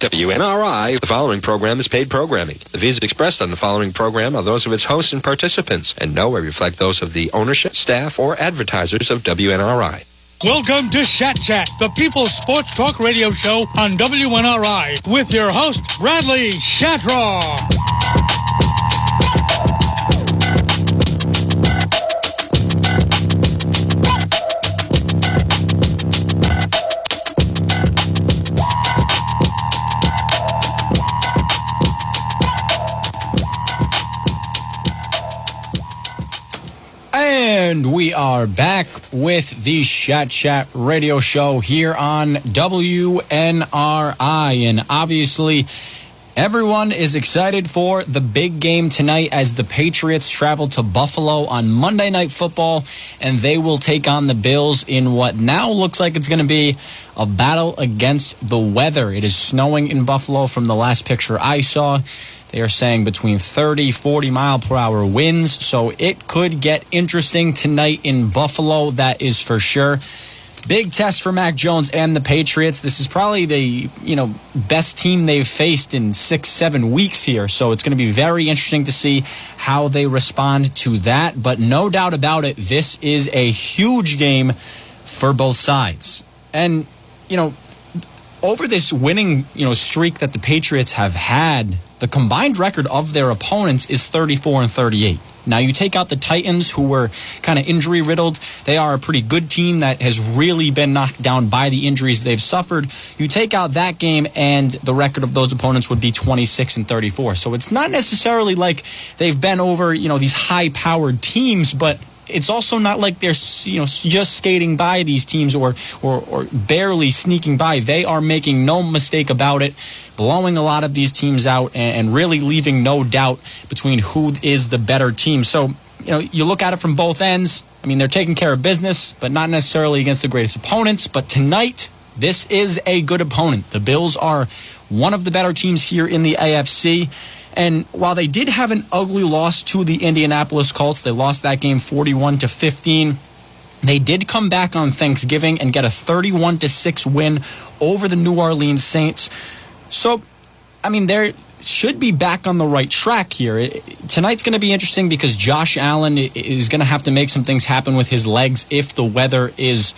WNRI, the following program is paid programming. The views expressed on the following program are those of its hosts and participants, and nowhere reflect those of the ownership, staff, or advertisers of WNRI. Welcome to Shat Chat, the People's Sports Talk radio show on WNRI, with your host, Bradley Shatraw. We are back with the Shat Chat radio show here on WNRI. And obviously, everyone is excited for the big game tonight as the Patriots travel to Buffalo on Monday Night Football. And they will take on the Bills in what now looks like it's going to be a battle against the weather. It is snowing in Buffalo from the last picture I saw. They are saying between 30, 40 mile per hour winds. So it could get interesting tonight in Buffalo. That is for sure. Big test for Mac Jones and the Patriots. This is probably the you know best team they've faced in six, seven weeks here. So it's going to be very interesting to see how they respond to that. But no doubt about it, this is a huge game for both sides. And you know, over this winning you know streak that the Patriots have had the combined record of their opponents is 34 and 38. Now, you take out the Titans, who were kind of injury riddled. They are a pretty good team that has really been knocked down by the injuries they've suffered. You take out that game, and the record of those opponents would be 26 and 34. So it's not necessarily like they've been over, you know, these high powered teams, but it's also not like they're you know just skating by these teams or, or or barely sneaking by. They are making no mistake about it, blowing a lot of these teams out and, and really leaving no doubt between who is the better team. So you know you look at it from both ends. I mean they're taking care of business, but not necessarily against the greatest opponents. But tonight. This is a good opponent. The Bills are one of the better teams here in the AFC. And while they did have an ugly loss to the Indianapolis Colts, they lost that game 41 to 15. They did come back on Thanksgiving and get a 31 to 6 win over the New Orleans Saints. So, I mean, they should be back on the right track here. tonight's going to be interesting because Josh Allen is going to have to make some things happen with his legs if the weather is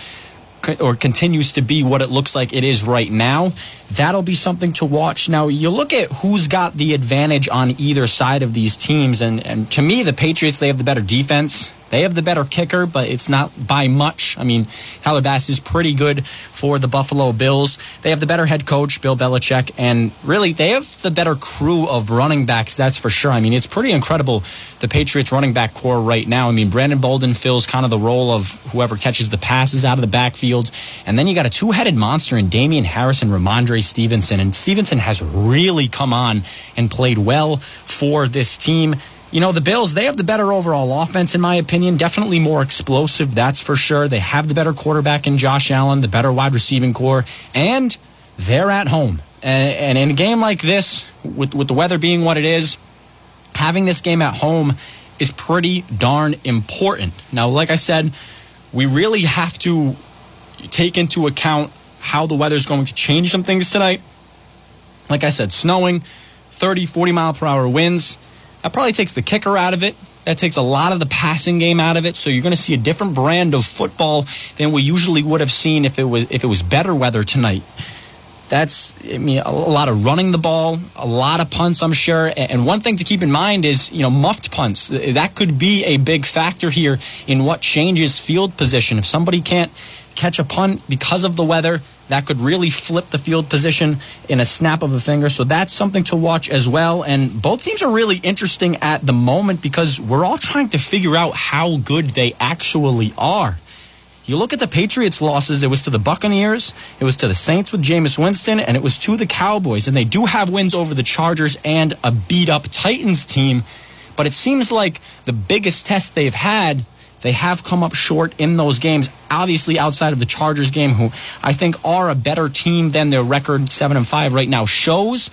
or continues to be what it looks like it is right now. That'll be something to watch. Now, you look at who's got the advantage on either side of these teams, and, and to me, the Patriots, they have the better defense. They have the better kicker, but it's not by much. I mean, Tyler Bass is pretty good for the Buffalo Bills. They have the better head coach, Bill Belichick, and really, they have the better crew of running backs, that's for sure. I mean, it's pretty incredible, the Patriots running back core right now. I mean, Brandon Bolden fills kind of the role of whoever catches the passes out of the backfield. And then you got a two headed monster in Damien Harris and Rhamondre Stevenson. And Stevenson has really come on and played well for this team. You know, the Bills, they have the better overall offense, in my opinion. Definitely more explosive, that's for sure. They have the better quarterback in Josh Allen, the better wide receiving core, and they're at home. And, and in a game like this, with, with the weather being what it is, having this game at home is pretty darn important. Now, like I said, we really have to take into account how the weather is going to change some things tonight. Like I said, snowing, 30, 40 mile per hour winds. That probably takes the kicker out of it. That takes a lot of the passing game out of it. So you're going to see a different brand of football than we usually would have seen if it was if it was better weather tonight. That's I mean a lot of running the ball, a lot of punts, I'm sure. And one thing to keep in mind is you know muffed punts. That could be a big factor here in what changes field position. If somebody can't catch a punt because of the weather, that could really flip the field position in a snap of a finger. So that's something to watch as well. And both teams are really interesting at the moment because we're all trying to figure out how good they actually are. You look at the Patriots' losses, it was to the Buccaneers, it was to the Saints with Jameis Winston, and it was to the Cowboys. And they do have wins over the Chargers and a beat up Titans team. But it seems like the biggest test they've had they have come up short in those games. Obviously, outside of the Chargers game, who I think are a better team than their record seven and five right now shows.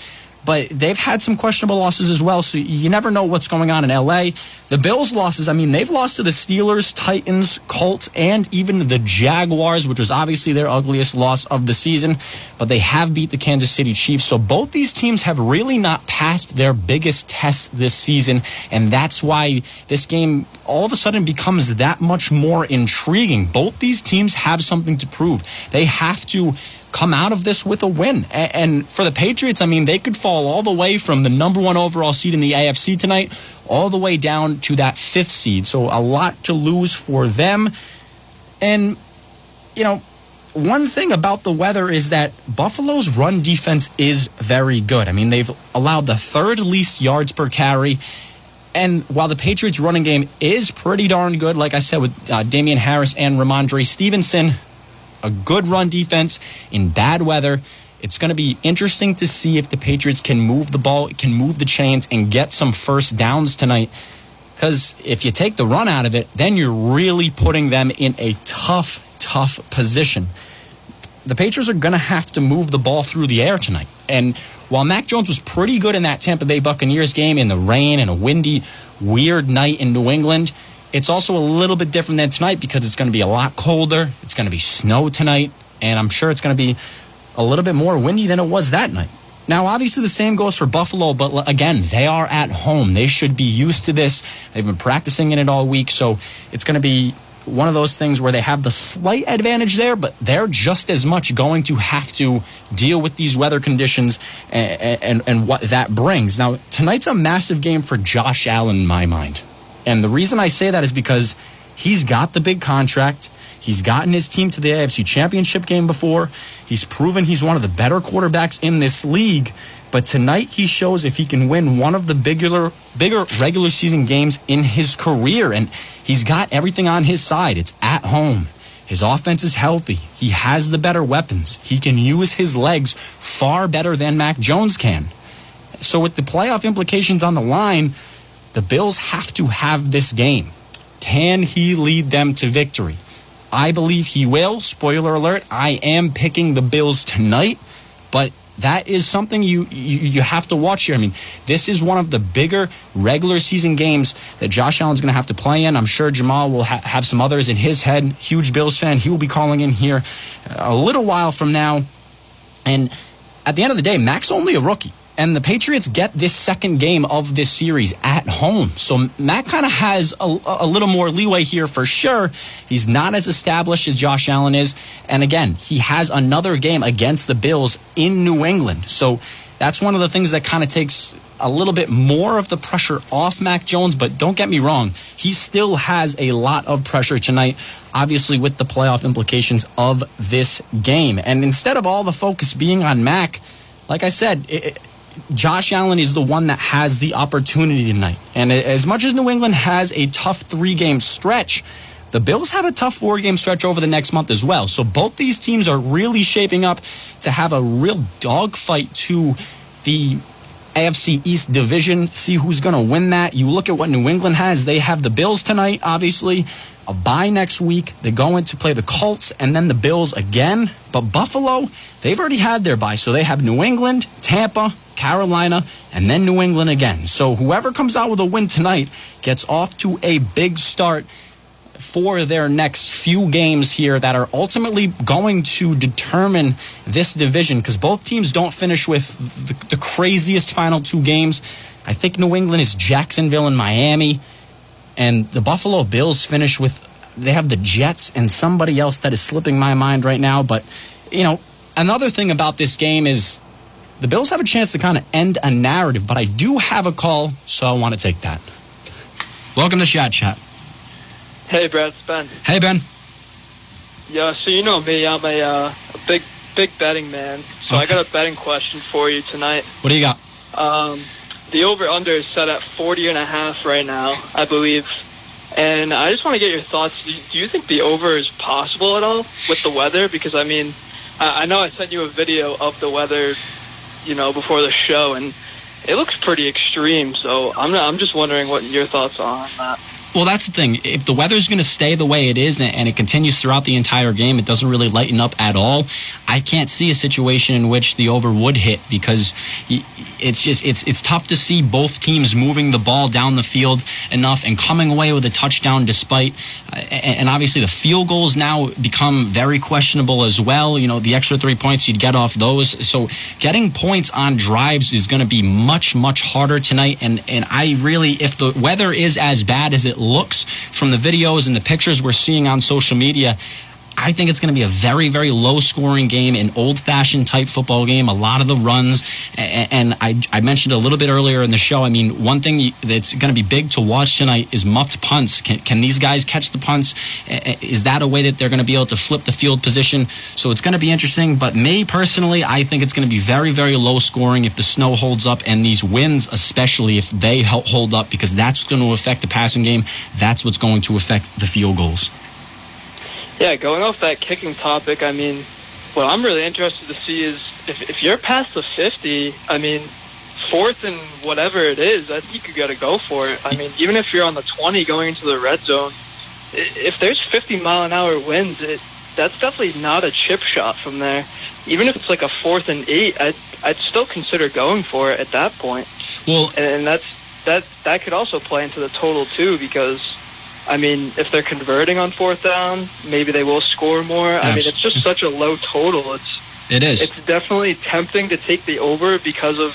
But they've had some questionable losses as well. So you never know what's going on in LA. The Bills' losses, I mean, they've lost to the Steelers, Titans, Colts, and even the Jaguars, which was obviously their ugliest loss of the season. But they have beat the Kansas City Chiefs. So both these teams have really not passed their biggest test this season. And that's why this game all of a sudden becomes that much more intriguing. Both these teams have something to prove. They have to come out of this with a win. And for the Patriots, I mean, they could fall all the way from the number one overall seed in the AFC tonight, all the way down to that fifth seed. So a lot to lose for them. And, you know, one thing about the weather is that Buffalo's run defense is very good. I mean, they've allowed the third least yards per carry. And while the Patriots' running game is pretty darn good, like I said, with uh, Damien Harris and Rhamondre Stevenson, a good run defense in bad weather. It's going to be interesting to see if the Patriots can move the ball, can move the chains, and get some first downs tonight. Because if you take the run out of it, then you're really putting them in a tough, tough position. The Patriots are going to have to move the ball through the air tonight. And while Mac Jones was pretty good in that Tampa Bay Buccaneers game in the rain and a windy, weird night in New England, it's also a little bit different than tonight because it's going to be a lot colder. It's going to be snow tonight, and I'm sure it's going to be a little bit more windy than it was that night. Now, obviously, the same goes for Buffalo, but again, they are at home. They should be used to this. They've been practicing in it all week, so it's going to be one of those things where they have the slight advantage there, but they're just as much going to have to deal with these weather conditions and, and, and what that brings. Now, tonight's a massive game for Josh Allen, in my mind. And the reason I say that is because he's got the big contract. He's gotten his team to the AFC Championship game before. He's proven he's one of the better quarterbacks in this league. But tonight he shows if he can win one of the bigger bigger regular season games in his career and he's got everything on his side. It's at home. His offense is healthy. He has the better weapons. He can use his legs far better than Mac Jones can. So with the playoff implications on the line, the Bills have to have this game. Can he lead them to victory? I believe he will. Spoiler alert, I am picking the Bills tonight, but that is something you, you, you have to watch here. I mean, this is one of the bigger regular season games that Josh Allen's going to have to play in. I'm sure Jamal will ha- have some others in his head. Huge Bills fan. He will be calling in here a little while from now. And at the end of the day, Mac's only a rookie. And the Patriots get this second game of this series at home. So Mac kind of has a, a, little more leeway here for sure. He's not as established as Josh Allen is. And again, he has another game against the Bills in New England. So that's one of the things that kind of takes a little bit more of the pressure off Mac Jones. But don't get me wrong, he still has a lot of pressure tonight, obviously, with the playoff implications of this game. And instead of all the focus being on Mac, like I said, it, Josh Allen is the one that has the opportunity tonight. And as much as New England has a tough three game stretch, the Bills have a tough four game stretch over the next month as well. So both these teams are really shaping up to have a real dogfight to the AFC East division, see who's going to win that. You look at what New England has. They have the Bills tonight, obviously, a bye next week. They go in to play the Colts and then the Bills again. But Buffalo, they've already had their bye. So they have New England, Tampa, Carolina, and then New England again. So whoever comes out with a win tonight gets off to a big start for their next few games here that are ultimately going to determine this division because both teams don't finish with the, the, craziest final two games. I think New England is Jacksonville and Miami, and the Buffalo Bills finish with they have the Jets and somebody else that is slipping my mind right now. But you know, another thing about this game is the Bills have a chance to kind of end a narrative, but I do have a call, so I want to take that. Welcome to Shat Chat. Hey, Brad, it's Ben. Hey, Ben. Yeah, so you know me, I'm a, uh, a big, big betting man. So okay. I got a betting question for you tonight. What do you got? Um, the over/under is set at 40 and a half right now, I believe. And I just want to get your thoughts. Do you think the over is possible at all with the weather? Because I mean, I know I sent you a video of the weather you know, before the show, and it looks pretty extreme. So I'm not, I'm just wondering what your thoughts are on that. Well, that's the thing. If the weather's going to stay the way it is and it continues throughout the entire game, it doesn't really lighten up at all. I can't see a situation in which the over would hit because it's just it's it's tough to see both teams moving the ball down the field enough and coming away with a touchdown despite uh, and obviously the field goals now become very questionable as well. You know, the extra 3 points you'd get off those. So getting points on drives is going to be much much harder tonight and and I really if the weather is as bad as it looks from the videos and the pictures we're seeing on social media, I think it's going to be a very, very low scoring game, an old fashioned type football game, a lot of the runs. And I, I, mentioned a little bit earlier in the show. I mean, one thing that's going to be big to watch tonight is muffed punts. Can, can these guys catch the punts? Is that a way that they're going to be able to flip the field position? So it's going to be interesting. But me personally, I think it's going to be very, very low scoring if the snow holds up and these winds, especially if they hold up, because that's going to affect the passing game. That's what's going to affect the field goals. Yeah, going off that kicking topic, I mean, what I'm really interested to see is if, if you're past the 50, I mean, fourth and whatever it is, I think you got to go for it. I mean, even if you're on the 20 going into the red zone, if there's 50 mile an hour winds, it, that's definitely not a chip shot from there. Even if it's like a fourth and eight, I'd, I'd still consider going for it at that point. Well, and, and that's that that could also play into the total too because I mean, if they're converting on fourth down, maybe they will score more. I mean, it's just such a low total. It's it is. It's definitely tempting to take the over because of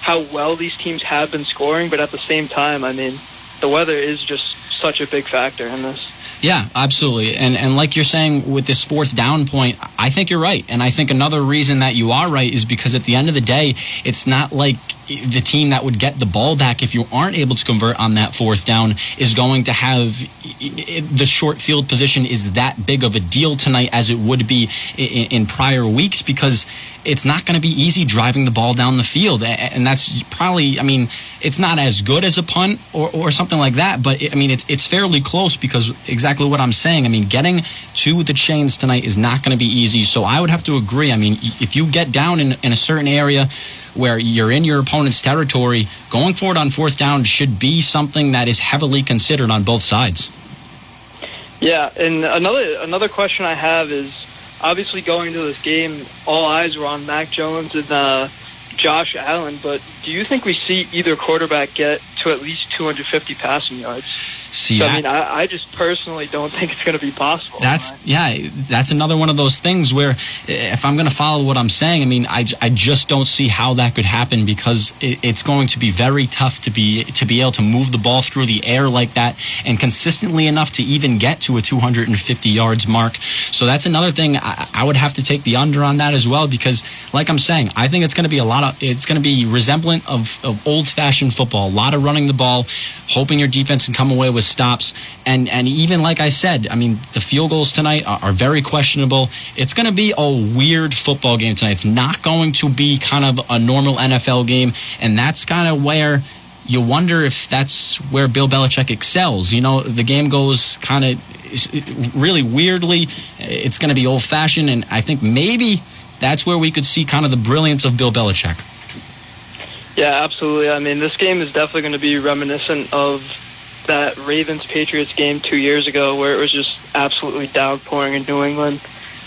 how well these teams have been scoring, but at the same time, I mean, the weather is just such a big factor in this. Yeah, absolutely. And and like you're saying with this fourth down point, I think you're right. And I think another reason that you are right is because at the end of the day, it's not like the team that would get the ball back if you aren't able to convert on that fourth down is going to have the short field position is that big of a deal tonight as it would be in prior weeks because it's not going to be easy driving the ball down the field. And that's probably i mean it's not as good as a punt or, or something like that but i mean it's, it's fairly close because exactly what i'm saying i mean getting to the chains tonight is not going to be easy. So i would have to agree. I mean if you get down in, in a certain area where you're in your opponent's territory, going forward on fourth down should be something that is heavily considered on both sides. Yeah, and another another question I have is obviously going into this game, all eyes were on Mac Jones and uh, Josh Allen, but do you think we see either quarterback get to at least 250 passing yards? See, so, I mean, I, I, just personally don't think it's going to be possible. That's yeah, that's another one of those things where eh, if I'm going to follow what I'm saying, I mean, I, I just don't see how that could happen because it, it's going to be very tough to be to be able to move the ball through the air like that and consistently enough to even get to a 250 yards mark. So that's another thing I, I would have to take the under on that as well because, like I'm saying, I think it's going to be a lot of it's going to be resemblant of, of old fashioned football, a lot of running the ball, hoping your defense can come away with stops. And and even like I said, I mean, the field goals tonight are, are very questionable. It's going to be a weird football game tonight. It's not going to be kind of a normal NFL game, and that's kind of where you wonder if that's where Bill Belichick excels. You know, the game goes kind of really weirdly. It's going to be old fashioned, and I think maybe that's where we could see kind of the brilliance of Bill Belichick. Yeah, absolutely. I mean, this game is definitely going to be reminiscent of that Ravens Patriots game two years ago where it was just absolutely downpouring in New England.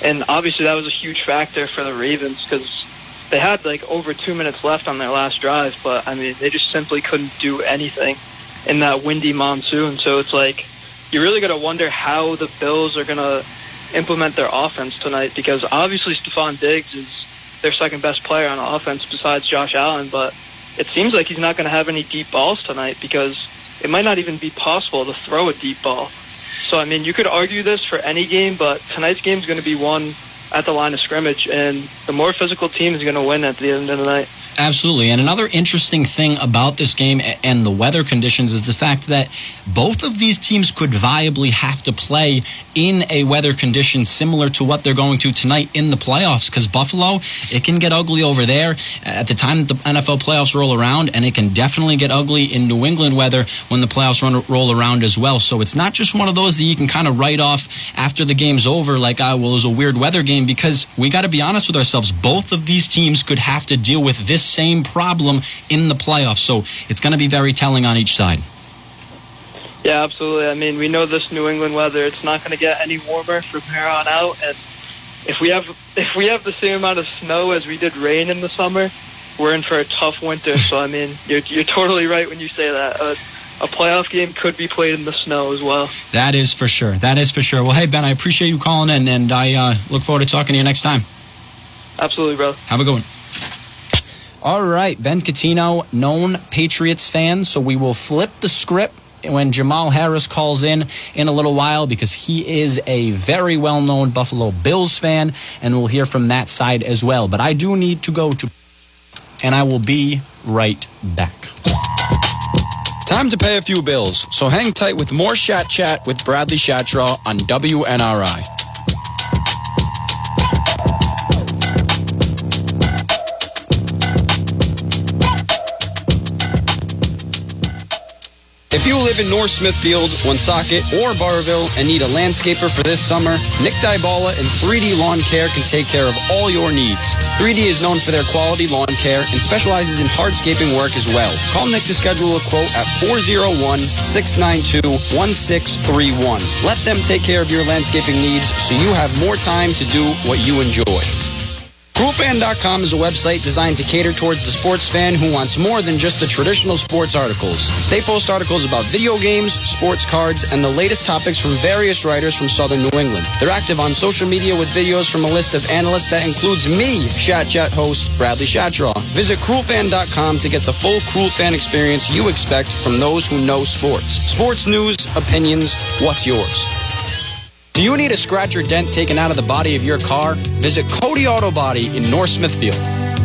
And obviously that was a huge factor for the Ravens because they had like over two minutes left on their last drive, but I mean, they just simply couldn't do anything in that windy monsoon. So it's like, you really got to wonder how the Bills are going to implement their offense tonight because obviously Stefon Diggs is their second best player on offense besides Josh Allen, but it seems like he's not going to have any deep balls tonight because it might not even be possible to throw a deep ball. So, I mean, you could argue this for any game, but tonight's game is going to be won at the line of scrimmage, and the more physical team is going to win at the end of the night. Absolutely. And another interesting thing about this game and the weather conditions is the fact that both of these teams could viably have to play in a weather condition similar to what they're going to tonight in the playoffs because Buffalo, it can get ugly over there at the time the NFL playoffs roll around, and it can definitely get ugly in New England weather when the playoffs run, roll around as well. So it's not just one of those that you can kind of write off after the game's over, like, ah, well, it was a weird weather game, because we got to be honest with ourselves. Both of these teams could have to deal with this same problem in the playoffs. So it's going to be very telling on each side. Yeah, absolutely. I mean, we know this New England weather; it's not going to get any warmer from here on out. And if we have if we have the same amount of snow as we did rain in the summer, we're in for a tough winter. so, I mean, you're you're totally right when you say that. Uh, a playoff game could be played in the snow as well. That is for sure. That is for sure. Well, hey Ben, I appreciate you calling in, and I uh, look forward to talking to you next time. Absolutely, bro. Have a good one. All right, Ben Catino, known Patriots fan, so we will flip the script when Jamal Harris calls in in a little while because he is a very well known Buffalo Bills fan, and we'll hear from that side as well. But I do need to go to, and I will be right back. Time to pay a few bills, so hang tight with more Shat Chat with Bradley Shatraw on WNRI. If you live in North Smithfield, Woonsocket, or Burrillville and need a landscaper for this summer, Nick Dybala and 3D Lawn Care can take care of all your needs. 3D is known for their quality lawn care and specializes in hardscaping work as well. Call Nick to schedule a quote at 401-692-1631. Let them take care of your landscaping needs so you have more time to do what you enjoy. CruelFan.com is a website designed to cater towards the sports fan who wants more than just the traditional sports articles. They post articles about video games, sports cards, and the latest topics from various writers from southern New England. They're active on social media with videos from a list of analysts that includes me, Shat Chat host Bradley Shatraw. Visit CruelFan.com to get the full Cruel Fan experience you expect from those who know sports. Sports news, opinions, what's yours? Do you need a scratch or dent taken out of the body of your car? Visit Cody Auto Body in North Smithfield.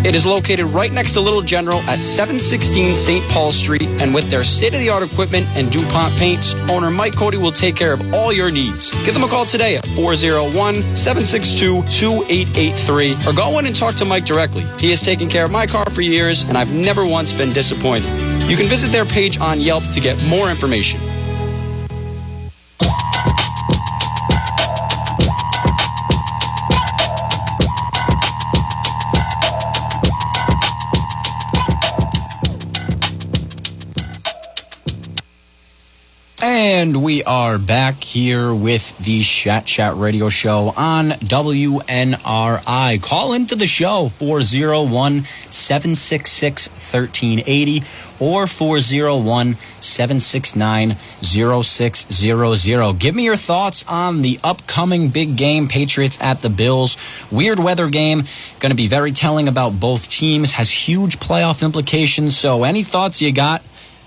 It is located right next to Little General at 716 St. Paul Street, and with their state-of-the-art equipment and DuPont paints, owner Mike Cody will take care of all your needs. Give them a call today at 401-762-2883 or go in and talk to Mike directly. He has taken care of my car for years, and I've never once been disappointed. You can visit their page on Yelp to get more information. And we are back here with the Shat Chat Radio Show on WNRI. Call into the show 401 766 1380 or 401 769 0600. Give me your thoughts on the upcoming big game, Patriots at the Bills. Weird weather game, going to be very telling about both teams, has huge playoff implications. So, any thoughts you got?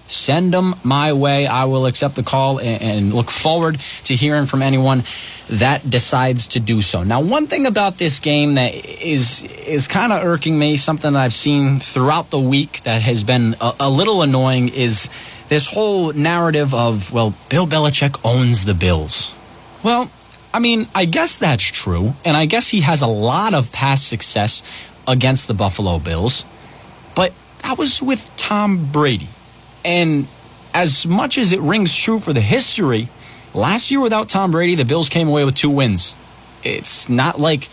Send them my way. I will accept the call and, look forward to hearing from anyone that decides to do so. Now, one thing about this game that is is kind of irking me, something that I've seen throughout the week that has been a, a little annoying, is this whole narrative of well, Bill Belichick owns the Bills. Well, I mean, I guess that's true, and I guess he has a lot of past success against the Buffalo Bills, but that was with Tom Brady. And as much as it rings true for the history, last year without Tom Brady, the Bills came away with two wins. It's not like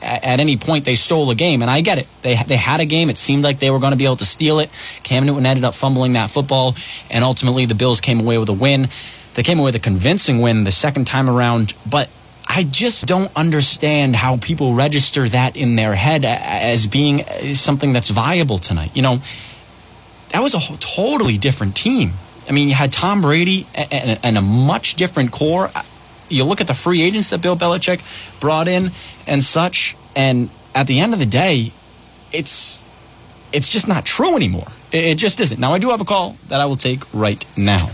at any point they stole a game, and I get it. They they had a game. It seemed like they were going to be able to steal it. Cam Newton ended up fumbling that football, and ultimately the Bills came away with a win. They came away with a convincing win the second time around, but I just don't understand how people register that in their head as being uh, something that's viable tonight. You know that was a totally different team. I mean, you had Tom Brady and, and, a much different core. You look at the free agents that Bill Belichick brought in and such, and at the end of the day, it's it's just not true anymore. It, it just isn't. Now, I do have a call that I will take right now.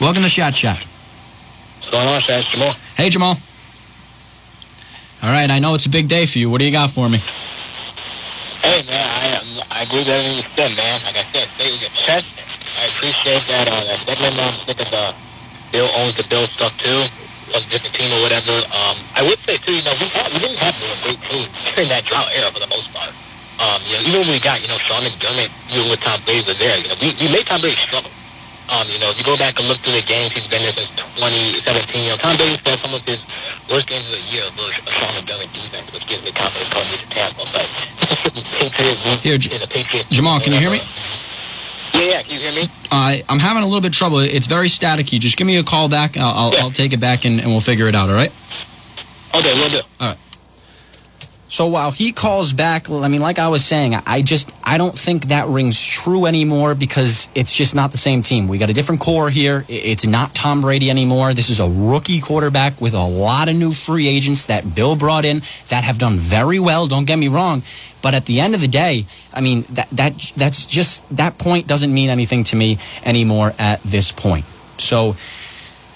Welcome to Shat Chat. What's going on, Shat? Jamal. Hey, Jamal. All right, I know it's a big day for you. What do you got for me? Hey, man, I um, I agree with everything you said, man. Like I said, stay with your chest. I appreciate that, uh, that segment, man. I think of the Bill owns the Bill stuff, too. Was a different team or whatever. Um, I would say, too, you know, we, had, we didn't have a great team during that drought era for the most part. Um, you know, even when we got, you know, Sean McDermott, even with Tom Brady was there, you know, we, we made Tom Brady struggle. Um, you know, if you go back and look through the games, he's been there since 2017. You know, Tom Brady spent some of his worst games of the year versus a Sean McDermott defense, which gives me confidence going into Tampa. But Patriots Here, J- is a Patriot. Jamal, can you hear me? Yeah, yeah. Can you hear me? Uh, I'm having a little bit of trouble. It's very staticky. Just give me a call back. I'll, I'll, Yeah. I'll take it back and, and we'll figure it out. All right. Okay, we'll do. So while he calls back, I mean, like I was saying, I just I don't think that rings true anymore because it's just not the same team. We got a different core here. It's not Tom Brady anymore. This is a rookie quarterback with a lot of new free agents that Bill brought in that have done very well. Don't get me wrong, but at the end of the day, I mean that that that's just that point doesn't mean anything to me anymore at this point. So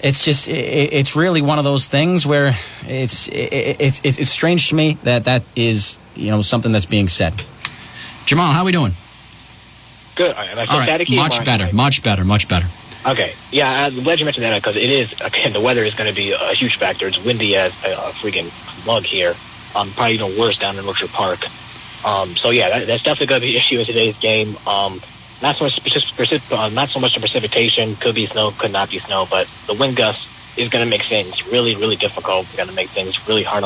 it's just it's really one of those things where it's it's it's strange to me that that is you know something that's being said. Jamal, how are we doing? Good. All right, am I still All right, much better, much better, much better. Okay. Yeah, I'm glad you mentioned that because it is, again, the weather is going to be a huge factor. It's windy as a, a freaking mug here. Um, probably even worse down in Wilshire Park. Um, so, yeah, that, that's definitely going to be an issue in today's game. Um, not so much uh, not so much the precipitation. Could be snow, could not be snow, but the wind gust is going to make things really, really difficult. Going to make things really hard.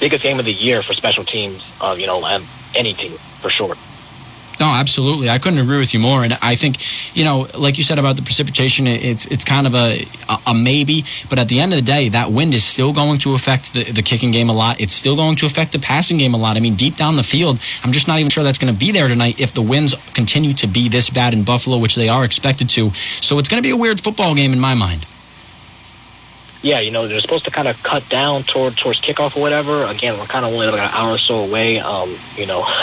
Biggest game of the year for special teams. Uh, you know, um, any team for sure. No, absolutely. I couldn't agree with you more. And I think, you know, like you said about the precipitation, it's it's kind of a, a maybe. But at the end of the day, that wind is still going to affect the, the kicking game a lot. It's still going to affect the passing game a lot. I mean, deep down the field, I'm just not even sure that's going to be there tonight if the winds continue to be this bad in Buffalo, which they are expected to. So it's going to be a weird football game in my mind. yeah, you know, they're supposed to kind of cut down toward towards kickoff or whatever. Again, we're kind of only like an hour or so away. Um, you know,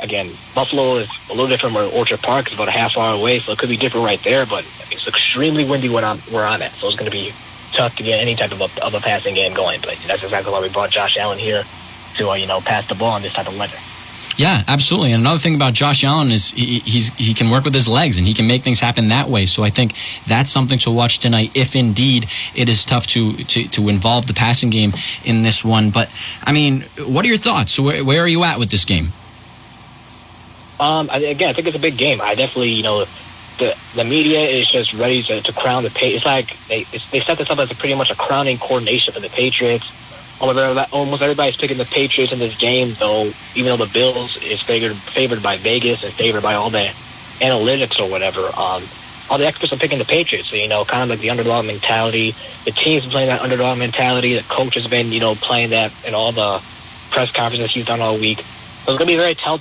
again, Buffalo is a little different where Orchard Park is about a half hour away, so it could be different right there. But it's extremely windy when I'm where I'm at, so it's going to be tough to get any type of a, of a passing game going. But that's exactly why we brought Josh Allen here to uh, you know pass the ball in this type of weather. Yeah, absolutely. And another thing about Josh Allen is he, he can work with his legs and he can make things happen that way. So I think that's something to watch tonight. If indeed it is tough to to, to involve the passing game in this one, but I mean, what are your thoughts? Where, where are you at with this game? Um, again, I think it's a big game. I definitely, you know, the the media is just ready to, to crown the. Pa- it's like they it's, they set this up as a pretty much a crowning coordination for the Patriots. Almost everybody's picking the Patriots in this game, though. Even though the Bills is favored favored by Vegas and favored by all the analytics or whatever, um, all the experts are picking the Patriots. So you know, kind of like the underdog mentality. The team's playing that underdog mentality. The coach has been, you know, playing that in all the press conferences he's done all week. So it's going to be very tell,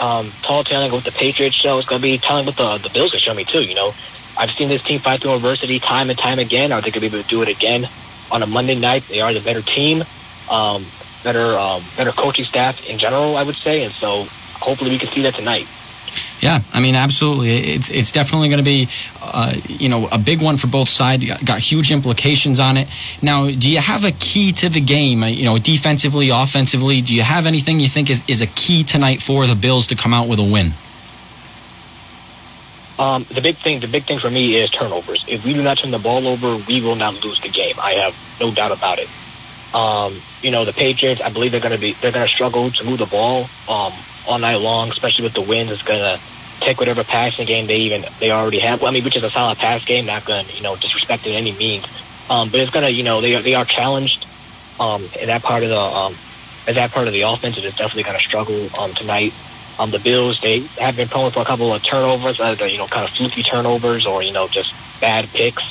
um, tall telling with the Patriots show. It's going to be telling with the, the Bills can show me, too. You know, I've seen this team fight through adversity time and time again. I think they'll be able to do it again on a Monday night. They are the better team, um, better um, better coaching staff in general, I would say. And so hopefully we can see that tonight. Yeah, I mean, absolutely. It's it's definitely going to be, uh, you know, a big one for both sides. Got, got huge implications on it. Now, do you have a key to the game? uh, You know, defensively, offensively. Do you have anything you think is, is a key tonight for the Bills to come out with a win? Um, the big thing, the big thing for me is turnovers. If we do not turn the ball over, we will not lose the game. I have no doubt about it. Um, you know, the Patriots, I believe they're going to be, they're going to struggle to move the ball um, all night long, especially with the winds. It's going to take whatever passing game they even they already have. Well, I mean, which is a solid pass game, not going to you know disrespect it in any means. Um, but it's to, you know, they are, they are challenged um, in that part of the um, in that part of the offense. It is definitely going to struggle um, tonight. Um, the Bills, they have been prone for a couple of turnovers, either, you know, kind of fluky turnovers or, you know, just bad picks.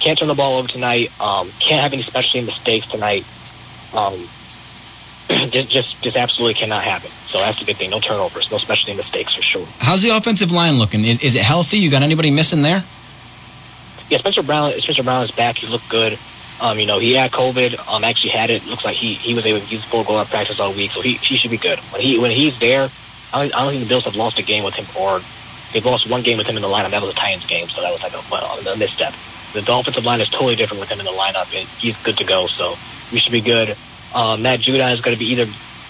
Can't turn the ball over tonight. Um, can't have any special mistakes tonight. Um, just, just, just absolutely cannot happen. So that's the big thing. No turnovers, no special mistakes for sure. How's the offensive line looking? Is, is it healthy? You got anybody missing there? Yeah, Spencer Brown. Spencer Brown is back. He looked good. Um, you know, he had COVID. Um, actually had it. Looks like he, he was able to use full go out practice all week, so he he should be good. When he when he's there, I don't, I don't think the Bills have lost a game with him, or they've lost one game with him in the lineup. That was a Titans game, so that was like a, well, a misstep. The offensive line is totally different with him in the lineup, and he's good to go. So we should be good. Um, Matt Judon is going to be either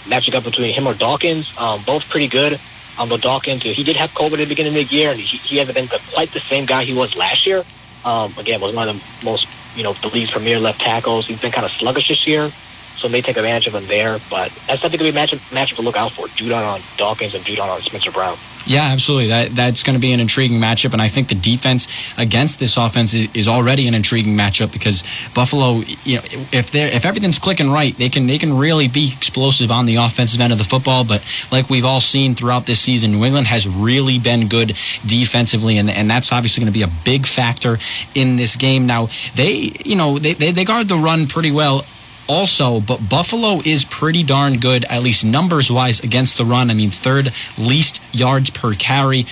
matching up between him or Dawkins. Um, both pretty good. Um, but Dawkins, he did have COVID at the beginning of the year, and he, he hasn't been quite the same guy he was last year. Um, again, was one of the most, you know, the league's premier left tackles. He's been kind of sluggish this year, so may take advantage of him there. But that's something to be matchup, matchup to look out for. Judon on Dawkins and Judon on Spencer Brown. Yeah, absolutely. That that's going to be an intriguing matchup, and I think the defense against this offense is, is already an intriguing matchup because Buffalo, you know, if they if everything's clicking right, they can they can really be explosive on the offensive end of the football. But like we've all seen throughout this season, New England has really been good defensively, and and that's obviously going to be a big factor in this game. Now they, you know, they, they, they guard the run pretty well also, but Buffalo is pretty darn good, at least numbers wise, against the run. I mean, third least yards per carry.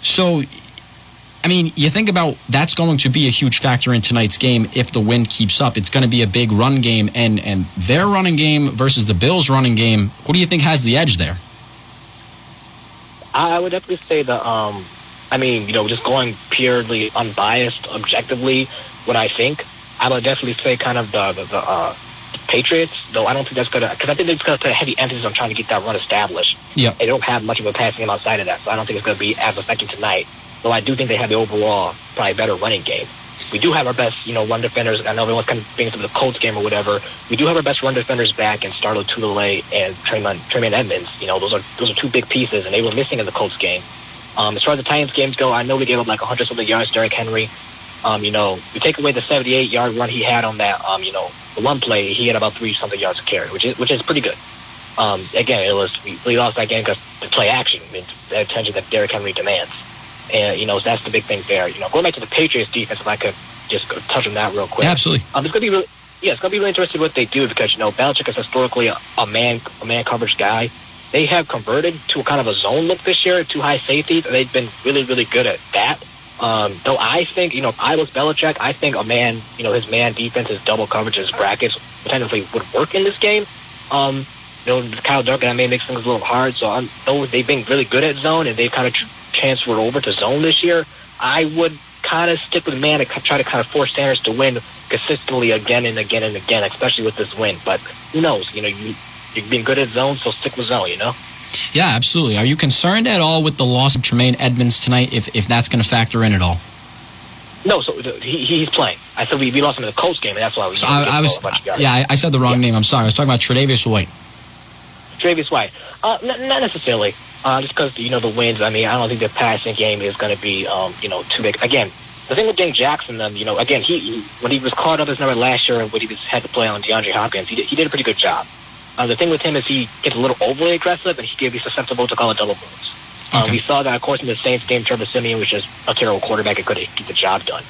So, I mean, you think about that's going to be a huge factor in tonight's game if the wind keeps up. It's going to be a big run game, and and their running game versus the Bills' running game. What do you think has the edge there? I would definitely say the. Um, I mean, you know, just going purely unbiased, objectively, what I think, I would definitely say kind of the the, the uh, Patriots, though I don't think that's going to, because I think it's going to put a heavy emphasis on trying to get that run established. Yeah. They don't have much of a passing game outside of that, so I don't think it's going to be as effective tonight. Though I do think they have the overall probably better running game. We do have our best, you know, run defenders. I know everyone's kind of bringing up the Colts game or whatever. We do have our best run defenders back in Star Lotulelei and Tremaine, Edmunds. You know, those are those are two big pieces, and they were missing in the Colts game. Um, as far as the Titans games go, I know we gave up like 100 something yards. Derrick Henry. Um, you know, we take away the 78 yard run he had on that, um, you know, the one play, he had about three something yards of carry, which is which is pretty good. Um, again, it was we, we lost that game because the play action, I mean, the attention that Derrick Henry demands, and you know so that's the big thing there. You know, going back to the Patriots defense, if I could just touch on that real quick. Absolutely. Um, it's gonna be really, yeah, it's gonna be really interesting what they do because you know Belichick is historically a, a man a man coverage guy. They have converted to a kind of a zone look this year, two high safeties, and they've been really really good at that. Um, though I think, you know, if I was Belichick, I think a man, you know, his man defense, his double coverage, his brackets potentially would work in this game. Um, you know, Kyle Duncan, I may make things a little hard. So I'm, though they've been really good at zone and they've kind of transferred over to zone this year, I would kind of stick with man and try to kind of force Sanders to win consistently again and again and again, especially with this win. But who knows? You know, you, you've been good at zone, so stick with zone, you know? Yeah, absolutely. Are you concerned at all with the loss of Tremaine Edmunds tonight, if, if that's going to factor in at all? No, so he, he's playing. I said we, we lost him in the Colts game, and that's why we. So I, I was, yeah, I, I, said the wrong yeah. name. I'm sorry. I was talking about Tre'Davious White. Tre'Davious White, uh, n- not necessarily. Uh, just because you know the wins. I mean, I don't think the passing game is going to be, um, you know, too big. Again, the thing with Dane Jackson, um, you know, again, he, he when he was caught up his number last year and when he was had to play on DeAndre Hopkins, he did, he did a pretty good job. Uh, the thing with him is he gets a little overly aggressive and he can be susceptible to call it double moves. Uh, okay. we saw that, of course, in the Saints game. Trevor Siemian was just a terrible quarterback and couldn't get the job done.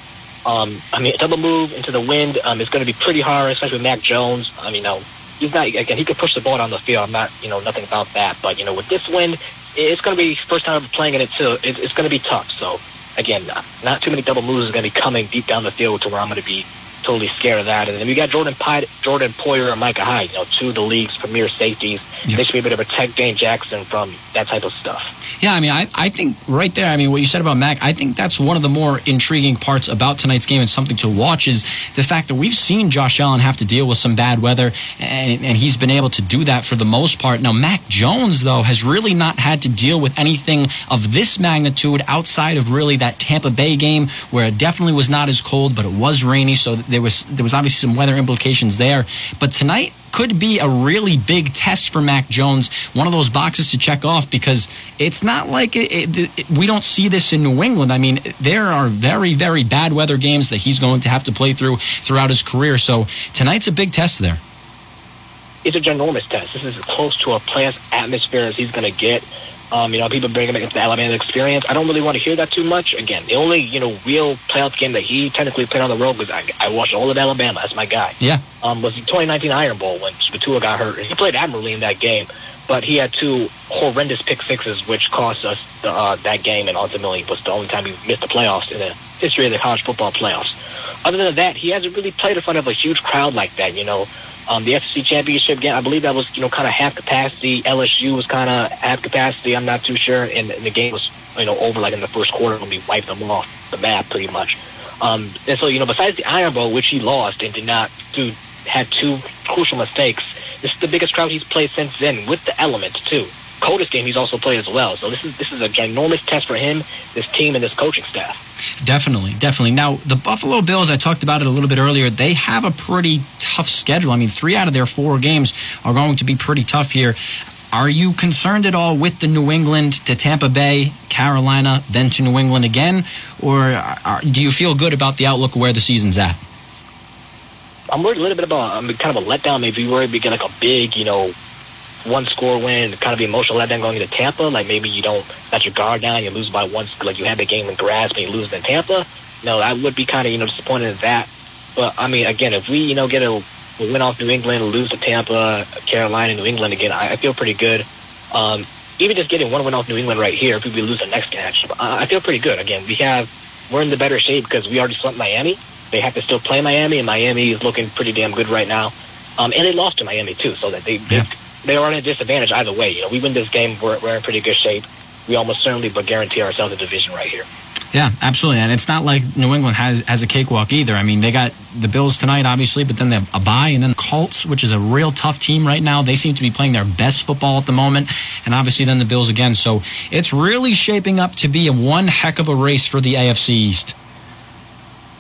Um, I mean, a double move into the wind um, is going to be pretty hard, especially with Mac Jones. I mean, no, he's not again. He could push the ball down the field. I'm not, you know, nothing about that. But you know, with this wind, it's going to be first time playing in it too. It's, it's going to be tough. So again, not, not too many double moves is going to be coming deep down the field to where I'm going to be totally scared of that. And then we got Jordan Pye, Jordan Poyer and Micah Hyde, you know, two of the league's premier safeties. Yep. They should be able to protect Dane Jackson from that type of stuff. Yeah, I mean, I, I think right there, I mean, what you said about Mac, I think that's one of the more intriguing parts about tonight's game and something to watch is the fact that we've seen Josh Allen have to deal with some bad weather, and, and he's been able to do that for the most part. Now, Mac Jones, though, has really not had to deal with anything of this magnitude outside of really that Tampa Bay game where it definitely was not as cold, but it was rainy, so there was there was obviously some weather implications there. But tonight, could be a really big test for Mac Jones, one of those boxes to check off because it's not like it, it, it, we don't see this in New England. I mean, there are very, very bad weather games that he's going to have to play through throughout his career. So tonight's a big test there. It's a ginormous test. This is as close to a playoff atmosphere as he's going to get. Um, you know, people bring him into the Alabama experience. I don't really want to hear that too much. Again, the only, you know, real playoff game that he technically played on the road was I, I watched all of Alabama. That's my guy. Yeah. Um, was the 2019 Iron Bowl when Spatua got hurt. He played admirably in that game, but he had two horrendous pick sixes, which cost us the, uh, that game and ultimately was the only time he missed the playoffs in the history of the college football playoffs. Other than that, he hasn't really played in front of a huge crowd like that, you know. Um, the SEC championship game, I believe that was, you know, kind of half capacity. LSU was kind of half capacity. I'm not too sure. And, and, the game was, you know, over like in the first quarter when we wiped them off the map pretty much. Um, and so, you know, besides the Iron Bowl, which he lost and did not do, had two crucial mistakes, this is the biggest crowd he's played since then with the elements too. Coldest game he's also played as well. So this is this is a ginormous test for him, this team, and this coaching staff. Definitely, definitely. Now, the Buffalo Bills, I talked about it a little bit earlier, they have a pretty tough schedule. I mean, three out of their four games are going to be pretty tough here. Are you concerned at all with the New England to Tampa Bay, Carolina, then to New England again, or are, do you feel good about the outlook of where the season's at? I'm worried a little bit about I'm kind of a letdown. Maybe worried we get like a big, you know, one score win, kind of be emotional letdown going into Tampa. Like maybe you don't let your guard down, you lose by one, like you had the game in grasp and you lose in Tampa. No, I would be kind of you know disappointed in that. But I mean, again, if we you know get a win off New England, lose to Tampa, Carolina, New England again, I, I feel pretty good. Um, even just getting one win off New England right here, if we lose the next match, I, feel pretty good. Again, we have we're in the better shape because we already swept Miami. They have to still play Miami, and Miami is looking pretty damn good right now. Um, and they lost to Miami too, so that they yeah. They, are at a disadvantage either way. You know, we win this game, we're, we're in pretty good shape. We almost certainly but guarantee ourselves a division right here. Yeah, absolutely. And it's not like New England has has a cakewalk either. I mean, they got the Bills tonight, obviously, but then they have a bye, and then the Colts, which is a real tough team right now. They seem to be playing their best football at the moment, and obviously then the Bills again. So it's really shaping up to be a one heck of a race for the AFC East.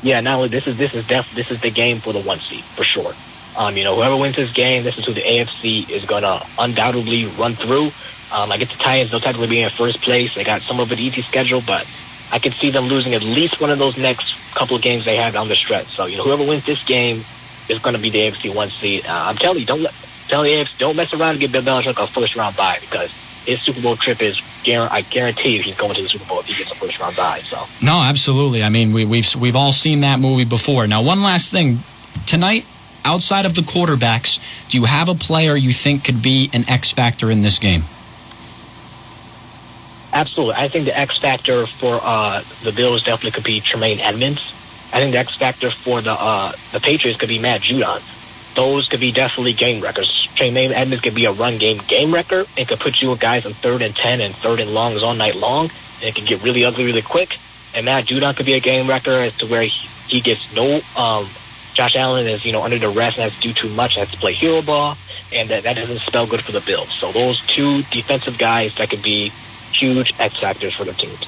Yeah, not only this is this is def, this is the game for the one seed for sure. Um, you know, whoever wins this game, this is who the AFC is going to undoubtedly run through. Um, I get the Titans; they'll technically be in first place. They got some of an easy schedule, but I could see them losing at least one of those next couple of games they have down the stretch. So, you know, whoever wins this game is going to be the AFC one seed. Uh, I'm telling you, don't let, tell the AFC, don't mess around and give Bill Belichick a first round bye because his Super Bowl trip is. I guarantee you, he's going to the Super Bowl if he gets a first round bye. So. No, absolutely. I mean, we, we've we've all seen that movie before. Now, one last thing tonight. Outside of the quarterbacks, do you have a player you think could be an X factor in this game? Absolutely. I think the X factor for uh, the Bills definitely could be Tremaine Edmunds. I think the X factor for the uh, the Patriots could be Matt Judon. Those could be definitely game wreckers. Tremaine Edmunds could be a run game game wrecker. It could put you guys in third and ten and third and longs all night long. And it can get really ugly really quick. And Matt Judon could be a game wrecker as to where he, he gets no. Um, Josh Allen is you know under duress and has to do too much. Has to play hero ball, and that, that doesn't spell good for the Bills. So those two defensive guys that could be huge X factors for the teams.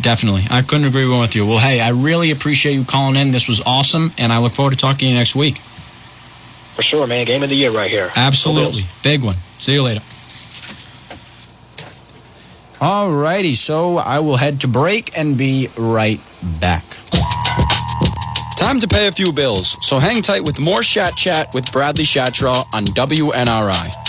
Definitely. I couldn't agree more with you. Well, hey, I really appreciate you calling in. This was awesome, and I look forward to talking to you next week. For sure, man. Game of the year right here. Absolutely. Big one. See you later. All righty, so I will head to break and be right back. Time to pay a few bills, so hang tight with more Shat Chat with Bradley Shatraw on WNRI.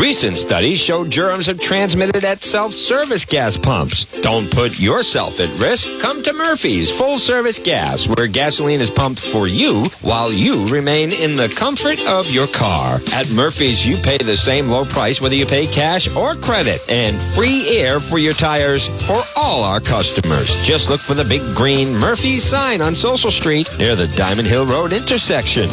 Recent studies show germs are transmitted at self-service gas pumps. Don't put yourself at risk. Come to Murphy's Full Service Gas, where gasoline is pumped for you while you remain in the comfort of your car. At Murphy's, you pay the same low price whether you pay cash or credit, and free air for your tires for all our customers. Just look for the big green Murphy's sign on Social Street near the Diamond Hill Road intersection.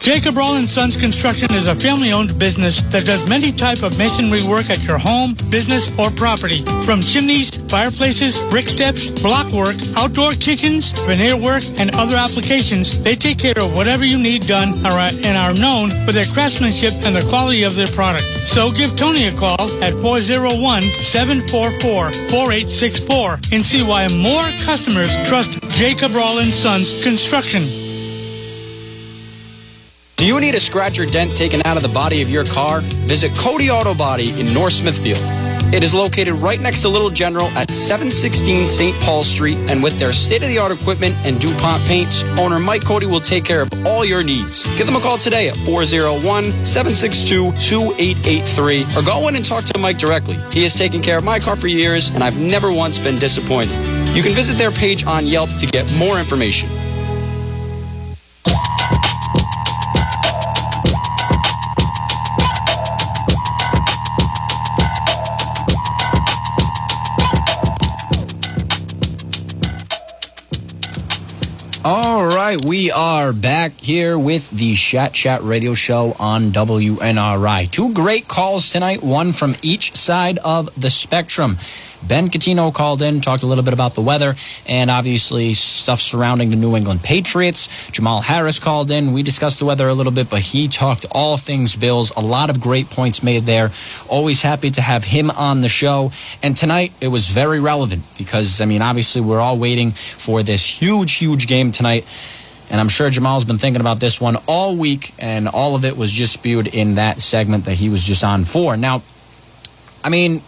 Jacob Roll Sons Construction is a family-owned business that does many type of masonry work at your home, business, or property. From chimneys, fireplaces, brick steps, block work, outdoor kitchens, veneer work, and other applications, they take care of whatever you need done and are known for their craftsmanship and the quality of their product. So give Tony a call at 401-744-4864 and see why more customers trust Jacob Roll Sons Construction. Do you need a scratch or dent taken out of the body of your car? Visit Cody Auto Body in North Smithfield. It is located right next to Little General at 716 St. Paul Street, and with their state of the art equipment and DuPont paints, owner Mike Cody will take care of all your needs. Give them a call today at 401 762 2883 or go in and talk to Mike directly. He has taken care of my car for years, and I've never once been disappointed. You can visit their page on Yelp to get more information. Right, we are back here with the Shat Chat Radio Show on WNRI. Two great calls tonight, one from each side of the spectrum. Ben Catino called in, talked a little bit about the weather, and obviously stuff surrounding the New England Patriots. Jamal Harris called in. We discussed the weather a little bit, but he talked all things Bills. A lot of great points made there. Always happy to have him on the show. And tonight, it was very relevant because, I mean, obviously, we're all waiting for this huge, huge game tonight. And I'm sure Jamal's been thinking about this one all week, and all of it was just spewed in that segment that he was just on for. Now, I mean,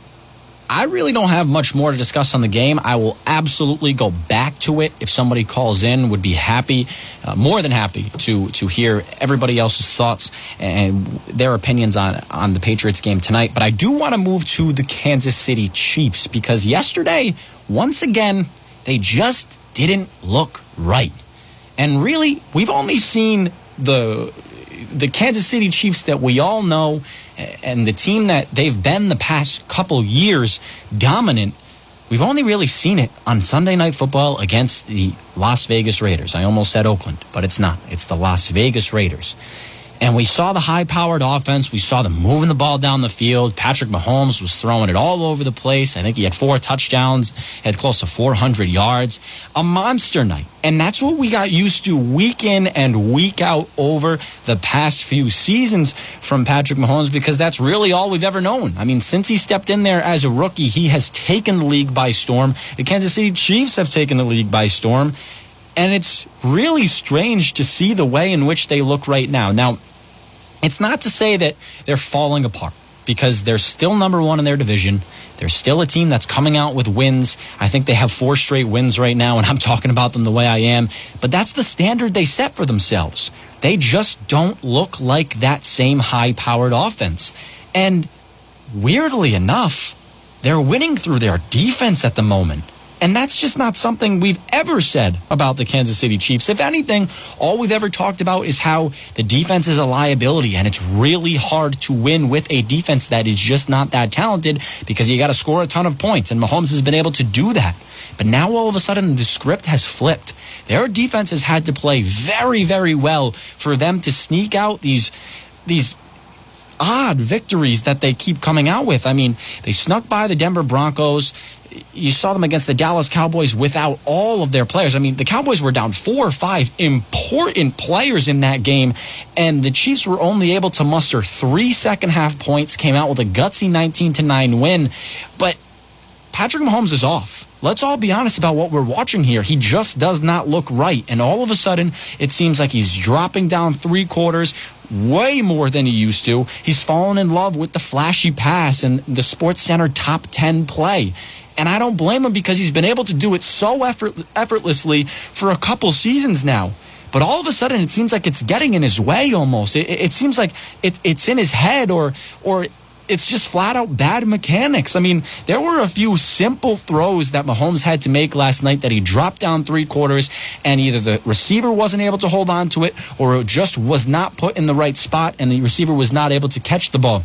I really don't have much more to discuss on the game. I will absolutely go back to it if somebody calls in. Would be happy, uh, more than happy to to hear everybody else's thoughts and their opinions on on the Patriots game tonight. But I do want to move to the Kansas City Chiefs because yesterday, once again, they just didn't look right. And really, we've only seen the the Kansas City Chiefs that we all know and the team that they've been the past couple years dominant. We've only really seen it on Sunday Night Football against the Las Vegas Raiders. I almost said Oakland, but it's not. It's the Las Vegas Raiders. And we saw the high powered offense. We saw them moving the ball down the field. Patrick Mahomes was throwing it all over the place. I think he had four touchdowns, had close to 400 yards. A monster night. And that's what we got used to week in and week out over the past few seasons from Patrick Mahomes because that's really all we've ever known. I mean, since he stepped in there as a rookie, he has taken the league by storm. The Kansas City Chiefs have taken the league by storm. And it's really strange to see the way in which they look right now. Now, it's not to say that they're falling apart because they're still number one in their division. They're still a team that's coming out with wins. I think they have four straight wins right now, and I'm talking about them the way I am. But that's the standard they set for themselves. They just don't look like that same high powered offense. And weirdly enough, they're winning through their defense at the moment. And that's just not something we've ever said about the Kansas City Chiefs. If anything, all we've ever talked about is how the defense is a liability and it's really hard to win with a defense that is just not that talented because you got to score a ton of points. And Mahomes has been able to do that. But now all of a sudden the script has flipped. Their defense has had to play very, very well for them to sneak out these these odd victories that they keep coming out with. I mean, they snuck by the Denver Broncos you saw them against the Dallas Cowboys without all of their players. I mean, the Cowboys were down four or five important players in that game, and the Chiefs were only able to muster three second half points, came out with a gutsy 19 to 9 win. But Patrick Mahomes is off. Let's all be honest about what we're watching here. He just does not look right. And all of a sudden, it seems like he's dropping down three quarters way more than he used to. He's fallen in love with the flashy pass and the Sports Center top 10 play. And I don't blame him because he's been able to do it so effort, effortlessly for a couple seasons now. But all of a sudden, it seems like it's getting in his way almost. It, it seems like it, it's in his head or, or it's just flat out bad mechanics. I mean, there were a few simple throws that Mahomes had to make last night that he dropped down three quarters, and either the receiver wasn't able to hold on to it or it just was not put in the right spot, and the receiver was not able to catch the ball.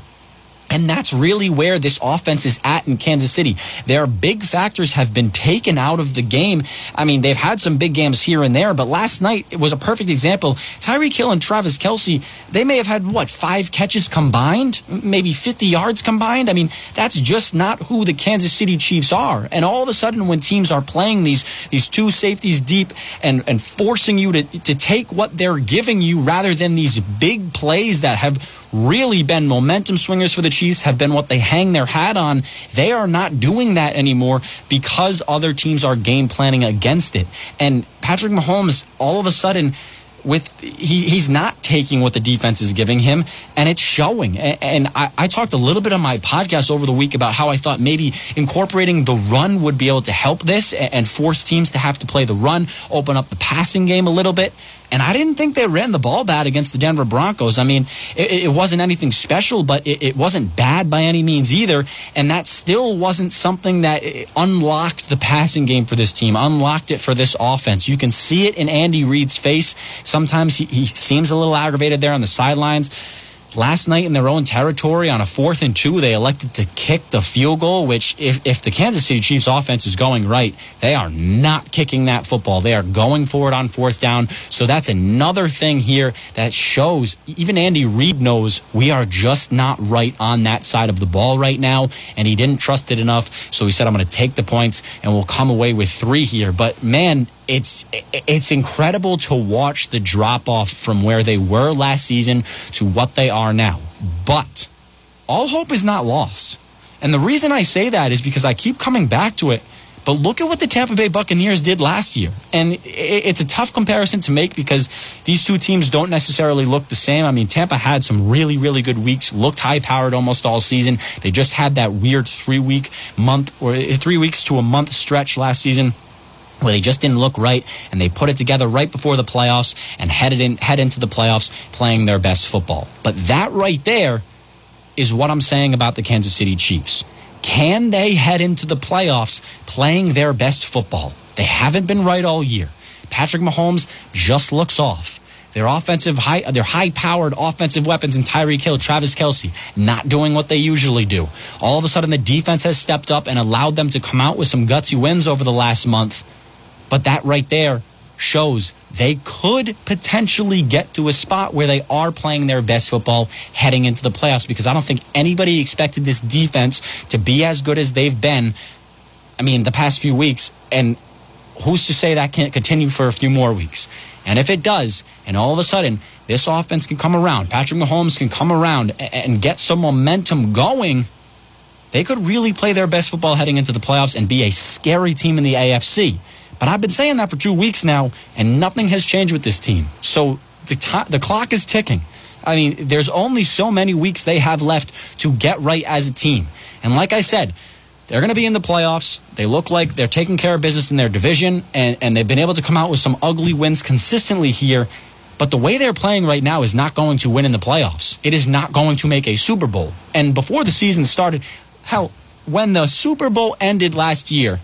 And that's really where this offense is at in Kansas City. Their big factors have been taken out of the game. I mean, they've had some big games here and there, but last night it was a perfect example. Tyreek Hill and Travis Kelce, they may have had, what, five catches combined? Maybe 50 yards combined? I mean, that's just not who the Kansas City Chiefs are. And all of a sudden, when teams are playing these, these two safeties deep and, and forcing you to, to take what they're giving you rather than these big plays that have really been momentum swingers for the Chiefs, have been what they hang their hat on. They are not doing that anymore because other teams are game planning against it. And Patrick Mahomes, all of a sudden, with he, he's not taking what the defense is giving him and it's showing and, and I, I, talked a little bit on my podcast over the week about how i thought maybe incorporating the run would be able to help this and, and force teams to have to play the run open up the passing game a little bit and I didn't think they ran the ball bad against the Denver Broncos. I mean, it, it wasn't anything special, but it, it, wasn't bad by any means either. And that still wasn't something that eh, unlocked the passing game for this team, unlocked it for this offense. You can see it in Andy Reid's face. Sometimes he, he seems a little aggravated there on the sidelines last night in their own territory on a fourth and two, they elected to kick the field goal, which if, if the Kansas City Chiefs offense is going right, they are not kicking that football. They are going for it on fourth down. So that's another thing here that shows even Andy Reid knows we are just not right on that side of the ball right now. And he didn't trust it enough. So he said, I'm going to take the points and we'll come away with three here. But man, it's it's incredible to watch the drop off from where they were last season to what they are now. But all hope is not lost. And the reason I say that is because I keep coming back to it. But look at what the Tampa Bay Buccaneers did last year. And it's a tough comparison to make because these two teams don't necessarily look the same. I mean, Tampa had some really, really good weeks, looked high powered almost all season. They just had that weird three week month or three weeks to a month stretch last season where they just didn't look right and they put it together right before the playoffs and headed in head into the playoffs playing their best football. But that right there is what I'm saying about the Kansas City Chiefs. Can they head into the playoffs playing their best football? They haven't been right all year. Patrick Mahomes just looks off. Their offensive high, their high-powered offensive weapons in Tyreek Hill, Travis Kelce, not doing what they usually do. All of a sudden, the defense has stepped up and allowed them to come out with some gutsy wins over the last month but that right there shows they could potentially get to a spot where they are playing their best football heading into the playoffs because I don't think anybody expected this defense to be as good as they've been. I mean, the past few weeks, and who's to say that can't continue for a few more weeks? And if it does, and all of a sudden this offense can come around, Patrick Mahomes can come around and get some momentum going, they could really play their best football heading into the playoffs and be a scary team in the AFC. But I've been saying that for two weeks now, and nothing has changed with this team. So the, t- the clock is ticking. I mean, there's only so many weeks they have left to get right as a team. And like I said, they're going to be in the playoffs. They look like they're taking care of business in their division, and, and they've been able to come out with some ugly wins consistently here. But the way they're playing right now is not going to win in the playoffs. It is not going to make a Super Bowl. And before the season started, hell, when the Super Bowl ended last year,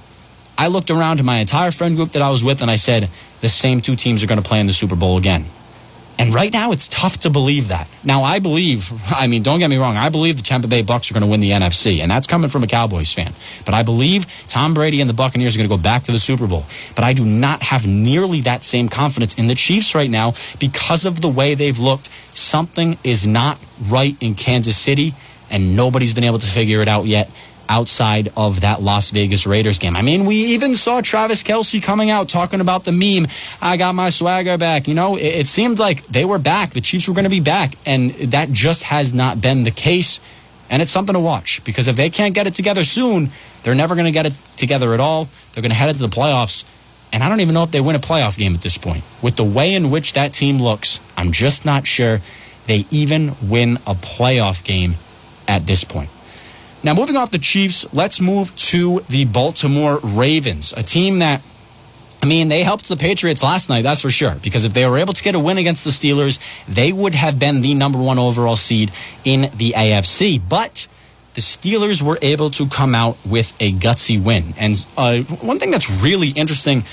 I looked around to my entire friend group that I was with and I said, the same two teams are going to play in the Super Bowl again. And right now, it's tough to believe that. Now, I believe, I mean, don't get me wrong, I believe the Tampa Bay Bucks are going to win the NFC, and that's coming from a Cowboys fan. But I believe Tom Brady and the Buccaneers are going to go back to the Super Bowl. But I do not have nearly that same confidence in the Chiefs right now because of the way they've looked. Something is not right in Kansas City, and nobody's been able to figure it out yet outside of that Las Vegas Raiders game. I mean, we even saw Travis Kelce coming out talking about the meme, I got my swagger back. You know, it, it seemed like they were back. The Chiefs were going to be back. And that just has not been the case. And it's something to watch because if they can't get it together soon, they're never going to get it together at all. They're going to head into the playoffs. And I don't even know if they win a playoff game at this point. With the way in which that team looks, I'm just not sure they even win a playoff game at this point. Now, moving off the Chiefs, let's move to the Baltimore Ravens, a team that I mean, they helped the Patriots last night, that's for sure. Because if they were able to get a win against the Steelers, they would have been the number one overall seed in the AFC. But the Steelers were able to come out with a gutsy win. And uh, one thing that's really interesting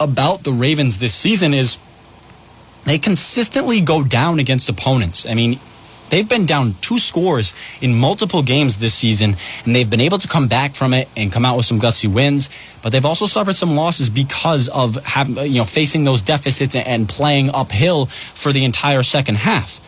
about the Ravens this season is they consistently go down against opponents. I mean, They've been down two scores in multiple games this season, and they've been able to come back from it and come out with some gutsy wins. But they've also suffered some losses because of having, you know, facing those deficits and playing uphill for the entire second half.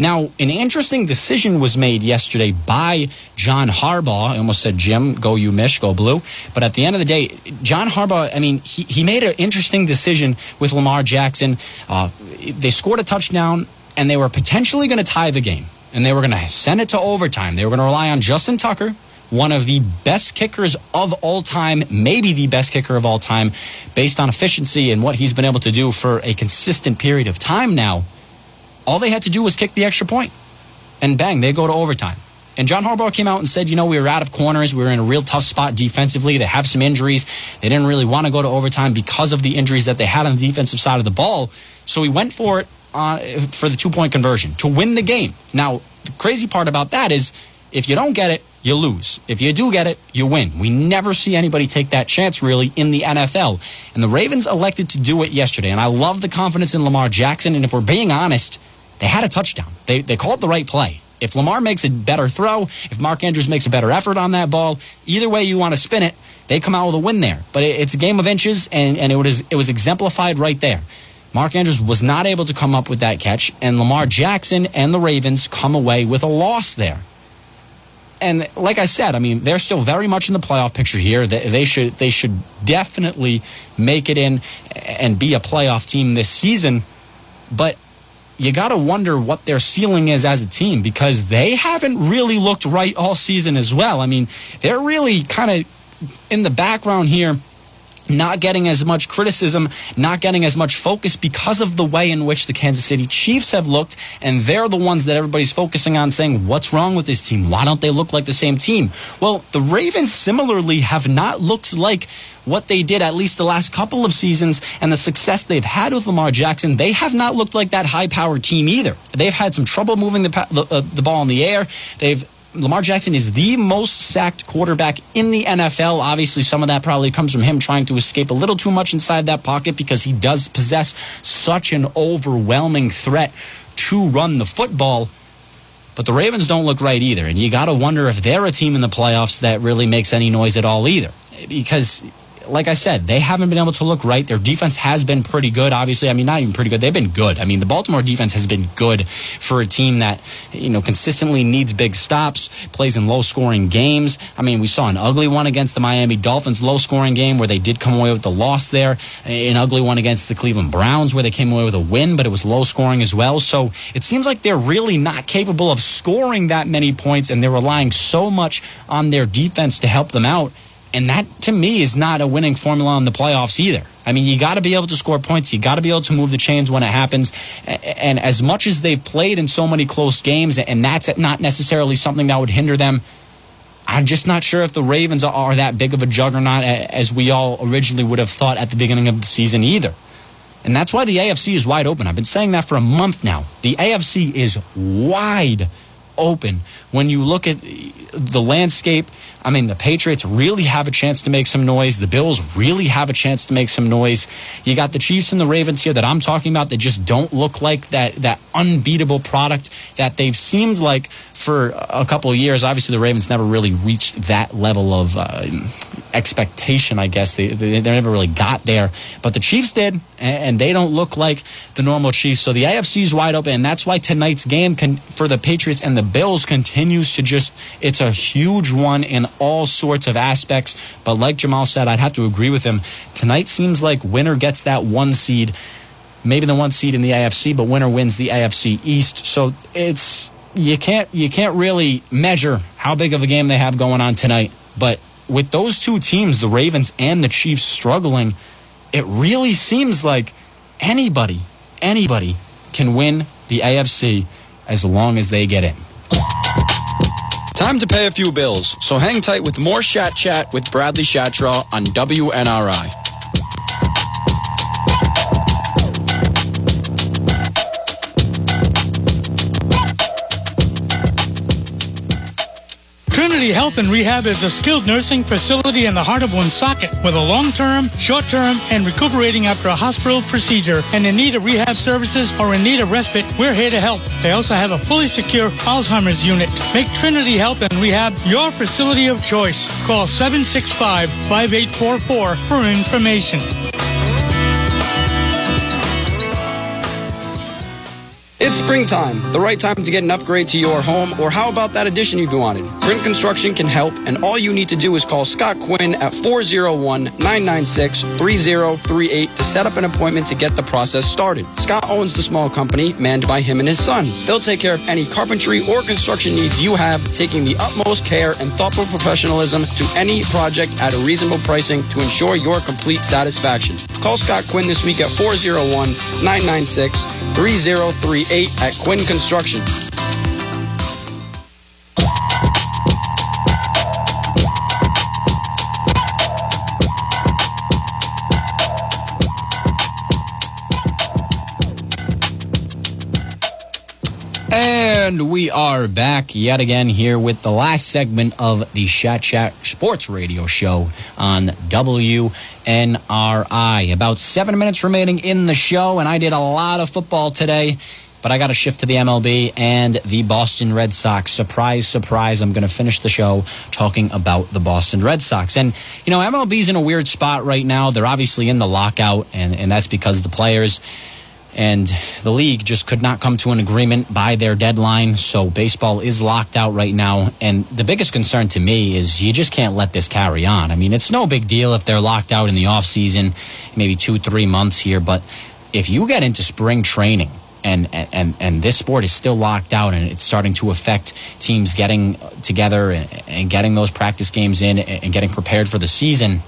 Now, an interesting decision was made yesterday by John Harbaugh. I almost said Jim, go you Mish, go blue. But at the end of the day, John Harbaugh, I mean, he, he made an interesting decision with Lamar Jackson. Uh, they scored a touchdown and they were potentially going to tie the game. And they were going to send it to overtime. They were going to rely on Justin Tucker, one of the best kickers of all time, maybe the best kicker of all time, based on efficiency and what he's been able to do for a consistent period of time now. All they had to do was kick the extra point, and bang, they go to overtime. And John Harbaugh came out and said, you know, we were out of corners. We were in a real tough spot defensively. They have some injuries. They didn't really want to go to overtime because of the injuries that they had on the defensive side of the ball. So he went for it uh, for the two point conversion to win the game. Now, the crazy part about that is if you don't get it, you lose. If you do get it, you win. We never see anybody take that chance really in the NFL. And the Ravens elected to do it yesterday. And I love the confidence in Lamar Jackson. And if we're being honest, They had a touchdown. They, they called the right play. If Lamar makes a better throw, if Mark Andrews makes a better effort on that ball, either way you want to spin it, they come out with a win there. But it, it's a game of inches, and, and it, was, it was exemplified right there. Mark Andrews was not able to come up with that catch, and Lamar Jackson and the Ravens come away with a loss there. And like I said, I mean, they're still very much in the playoff picture here. They, should they should definitely make it in and be a playoff team this season. But you got to wonder what their ceiling is as a team because they haven't really looked right all season as well. I mean, they're really kind of in the background here not getting as much criticism, not getting as much focus because of the way in which the Kansas City Chiefs have looked. And they're the ones that everybody's focusing on saying, what's wrong with this team? Why don't they look like the same team? Well, the Ravens similarly have not looked like what they did at least the last couple of seasons and the success they've had with Lamar Jackson, they have not looked like that high powered team either. They've had some trouble moving the, the, uh, the ball in the air. They've Lamar Jackson is the most sacked quarterback in the NFL. Obviously, some of that probably comes from him trying to escape a little too much inside that pocket because he does possess such an overwhelming threat to run the football. But the Ravens don't look right either. And you got to wonder if they're a team in the playoffs that really makes any noise at all either. Because like I said, they haven't been able to look right. Their defense has been pretty good. Obviously, I mean, not even pretty good. They've been good. I mean, the Baltimore defense has been good for a team that you know consistently needs big stops, plays in low-scoring games. I mean, we saw an ugly one against the Miami Dolphins, low-scoring game where they did come away with the loss there. An ugly one against the Cleveland Browns where they came away with a win, but it was low-scoring as well. So it seems like they're really not capable of scoring that many points, and they're relying so much on their defense to help them out. And that, to me, is not a winning formula in the playoffs either. I mean, you got to be able to score points. You got to be able to move the chains when it happens. And as much as they've played in so many close games, and that's not necessarily something that would hinder them, I'm just not sure if the Ravens are that big of a juggernaut as we all originally would have thought at the beginning of the season either. And that's why the AFC is wide open. I've been saying that for a month now. The AFC is wide open. When you look at the landscape, I mean, the Patriots really have a chance to make some noise. The Bills really have a chance to make some noise. You got the Chiefs and the Ravens here that I'm talking about that just don't look like that that unbeatable product that they've seemed like for a couple of years. Obviously, the Ravens never really reached that level of uh, expectation. I guess they, they, they never really got there, but the Chiefs did, and they don't look like the normal Chiefs. So the AFC is wide open, and that's why tonight's game can, for the Patriots and the Bills continues to just it's a huge one in all sorts of aspects. But like Jamal said, I'd have to agree with him. Tonight seems like winner gets that one seed, maybe the one seed in the AFC, but winner wins the AFC East. So it's you can't you can't really measure how big of a game they have going on tonight. But with those two teams, the Ravens and the Chiefs struggling, it really seems like anybody, anybody can win the AFC as long as they get in. Time to pay a few bills, so hang tight with more Shat Chat with Bradley Shatraw on WNRI. Trinity Health and Rehab is a skilled nursing facility in the heart of Woonsocket with a long-term, short-term, and recuperating after a hospital procedure and in need of rehab services or in need of respite, we're here to help. They also have a fully secure Alzheimer's unit. Make Trinity Health and Rehab your facility of choice. Call 765-5844 for information. It's springtime, the right time to get an upgrade to your home, or how about that addition you've wanted? Quinn Construction can help, and all you need to do is call Scott Quinn at 401-996-3038 to set up an appointment to get the process started. Scott owns the small company manned by him and his son. They'll take care of any carpentry or construction needs you have, taking the utmost care and thoughtful professionalism to any project at a reasonable pricing to ensure your complete satisfaction. Call Scott Quinn this week at 401-996-3038 8 at Quinn Construction. And we are back yet again here with the last segment of the Shat Chat Sports Radio Show on WNRI. About seven minutes remaining in the show, and I did a lot of football today But I got to shift to the MLB and the Boston Red Sox. Surprise, surprise. I'm going to finish the show talking about the Boston Red Sox. And, you know, MLB's in a weird spot right now. They're obviously in the lockout, and, and that's because the players and the league just could not come to an agreement by their deadline. So baseball is locked out right now. And the biggest concern to me is you just can't let this carry on. I mean, it's no big deal if they're locked out in the off season, maybe two, three months here. But if you get into spring training and and and this sport is still locked out and it's starting to affect teams getting together and, and getting those practice games in and getting prepared for the season,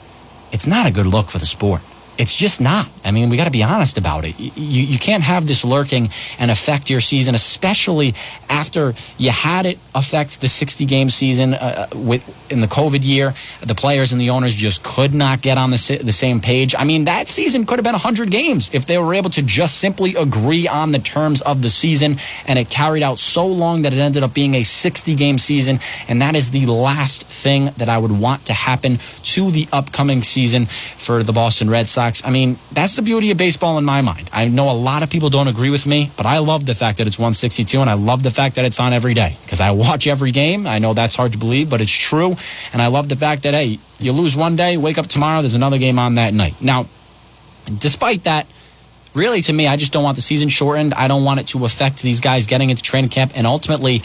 it's not a good look for the sport. It's just not. I mean, we got to be honest about it. You, you can't have this lurking and affect your season, especially after you had it affect the 60 game season uh, uh, with in the COVID year. The players and the owners just could not get on the, the same page. I mean, that season could have been 100 games if they were able to just simply agree on the terms of the season. And it carried out so long that it ended up being a 60 game season. And that is the last thing that I would want to happen to the upcoming season for the Boston Red Sox. I mean, that's the beauty of baseball in my mind. I know a lot of people don't agree with me, but I love the fact that it's 162 and I love the fact that it's on every day because I watch every game. I know that's hard to believe, but it's true. And I love the fact that, hey, you lose one day, wake up tomorrow, there's another game on that night. Now, despite that, really to me, I just don't want the season shortened. I don't want it to affect these guys getting into training camp. And ultimately,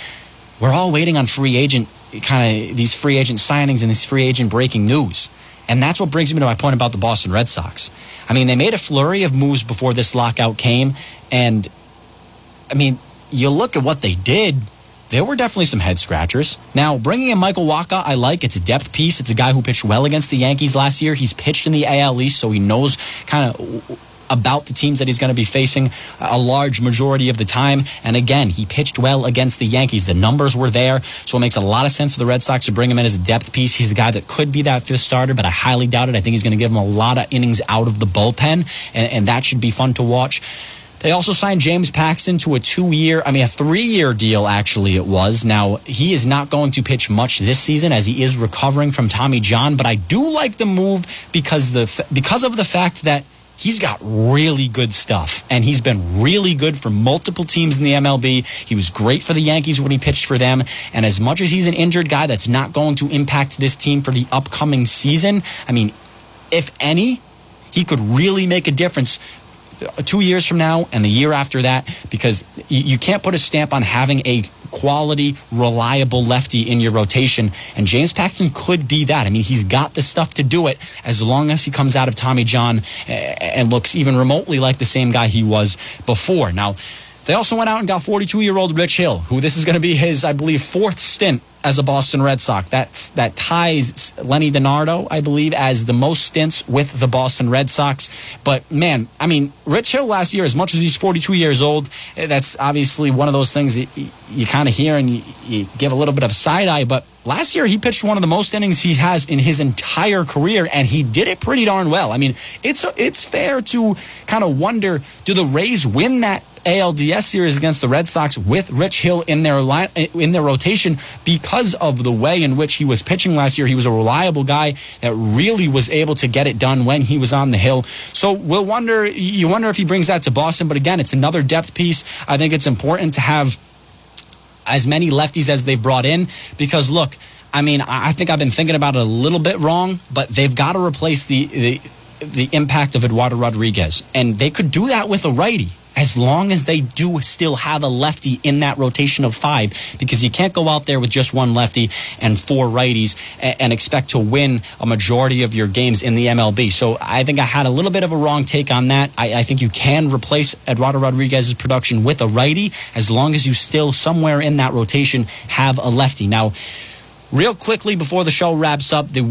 we're all waiting on free agent kind of these free agent signings and this free agent breaking news. And that's what brings me to my point about the Boston Red Sox. I mean, they made a flurry of moves before this lockout came. And, I mean, you look at what they did, there were definitely some head scratchers. Now, bringing in Michael Wacha, I like. It's a depth piece. It's a guy who pitched well against the Yankees last year. He's pitched in the AL East, so he knows kind of about the teams that he's going to be facing a large majority of the time. And again, he pitched well against the Yankees. The numbers were there, so it makes a lot of sense for the Red Sox to bring him in as a depth piece. He's a guy that could be that fifth starter, but I highly doubt it. I think he's going to give him a lot of innings out of the bullpen, and, and that should be fun to watch. They also signed James Paxton to a two year, I mean, a three year deal, actually, it was. Now, he is not going to pitch much this season as he is recovering from Tommy John, but I do like the move because, the, because of the fact that he's got really good stuff and he's been really good for multiple teams in the MLB. He was great for the Yankees when he pitched for them. And as much as he's an injured guy that's not going to impact this team for the upcoming season, I mean, if any, he could really make a difference two years from now and the year after that because you can't put a stamp on having a quality, reliable lefty in your rotation. And James Paxton could be that. I mean, he's got the stuff to do it as long as he comes out of Tommy John eh, eh, and looks even remotely like the same guy he was before. Now, they also went out and got 42 year old Rich Hill, who this is going to be his, I believe, fourth stint as a Boston Red Sox. That's, that ties Lenny DiNardo, I believe, as the most stints with the Boston Red Sox. But man, I mean, Rich Hill last year, as much as he's 42 years old, that's obviously one of those things that you, you kind of hear and you, you give a little bit of side eye. But last year, he pitched one of the most innings he has in his entire career, and he did it pretty darn well. I mean, it's it's fair to kind of wonder: Do the Rays win that ALDS series against the Red Sox with Rich Hill in their line, in their rotation because of the way in which he was pitching last year. He was a reliable guy that really was able to get it done when he was on the hill. So we'll wonder. You wonder if he brings that to Boston. But again, it's another depth piece. I think it's important to have as many lefties as they've brought in because look. I mean, I think I've been thinking about it a little bit wrong, but they've got to replace the, the the impact of Eduardo Rodriguez, and they could do that with a righty as long as they do still have a lefty in that rotation of five, because you can't go out there with just one lefty and four righties and, and, expect to win a majority of your games in the MLB. So I think I had a little bit of a wrong take on that. I, I think you can replace Eduardo Rodriguez's production with a righty as long as you still somewhere in that rotation have a lefty. Now, Real quickly before the show wraps up, the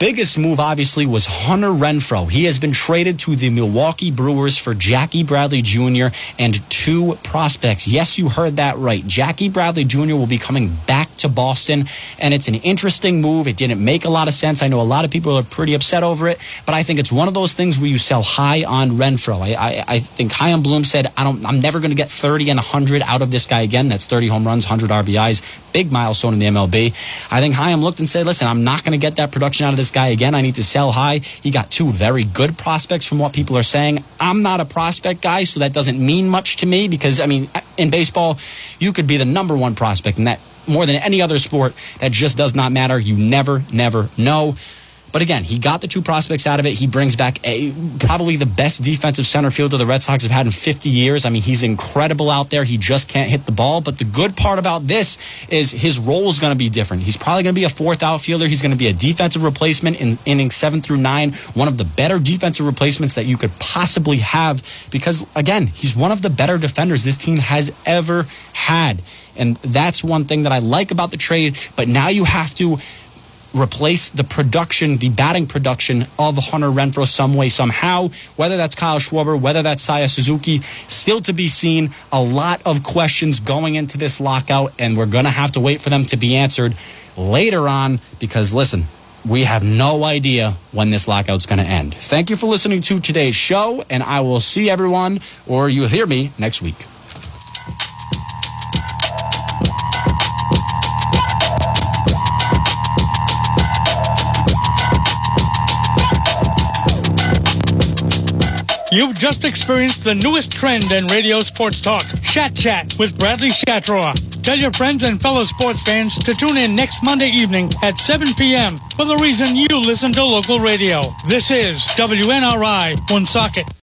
biggest move obviously was Hunter Renfroe. He has been traded to the Milwaukee Brewers for Jackie Bradley Jr. and two prospects. Yes, you heard that right. Jackie Bradley Jr. will be coming back to Boston, and it's an interesting move. It didn't make a lot of sense. I know a lot of people are pretty upset over it, but I think it's one of those things where you sell high on Renfroe. I, I, I think Chaim Bloom said, I don't, I'm never going to get 30 and 100 out of this guy again. That's 30 home runs, 100 RBIs, big milestone in the MLB. I think Chaim looked and said, listen, I'm not going to get that production out of this guy again. I need to sell high. He got two very good prospects from what people are saying. I'm not a prospect guy, so that doesn't mean much to me because, I mean, in baseball, you could be the number one prospect, and that more than any other sport, that just does not matter. You never, never know. But again, he got the two prospects out of it. He brings back a, probably the best defensive center fielder the Red Sox have had in 50 years. I mean, he's incredible out there. He just can't hit the ball. But the good part about this is his role is going to be different. He's probably going to be a fourth outfielder. He's going to be a defensive replacement in innings seven through nine, one of the better defensive replacements that you could possibly have because, again, he's one of the better defenders this team has ever had. And that's one thing that I like about the trade. But now you have to replace the production, the batting production of Hunter Renfroe some way, somehow. Whether that's Kyle Schwarber, whether that's Seiya Suzuki, still to be seen. A lot of questions going into this lockout, and we're going to have to wait for them to be answered later on because, listen, we have no idea when this lockout's going to end. Thank you for listening to today's show, and I will see everyone, or you'll hear me next week. You've just experienced the newest trend in radio sports talk, Shat Chat with Bradley Shatraw. Tell your friends and fellow sports fans to tune in next Monday evening at 7 p.m. for the reason you listen to local radio. This is WNRI Woonsocket.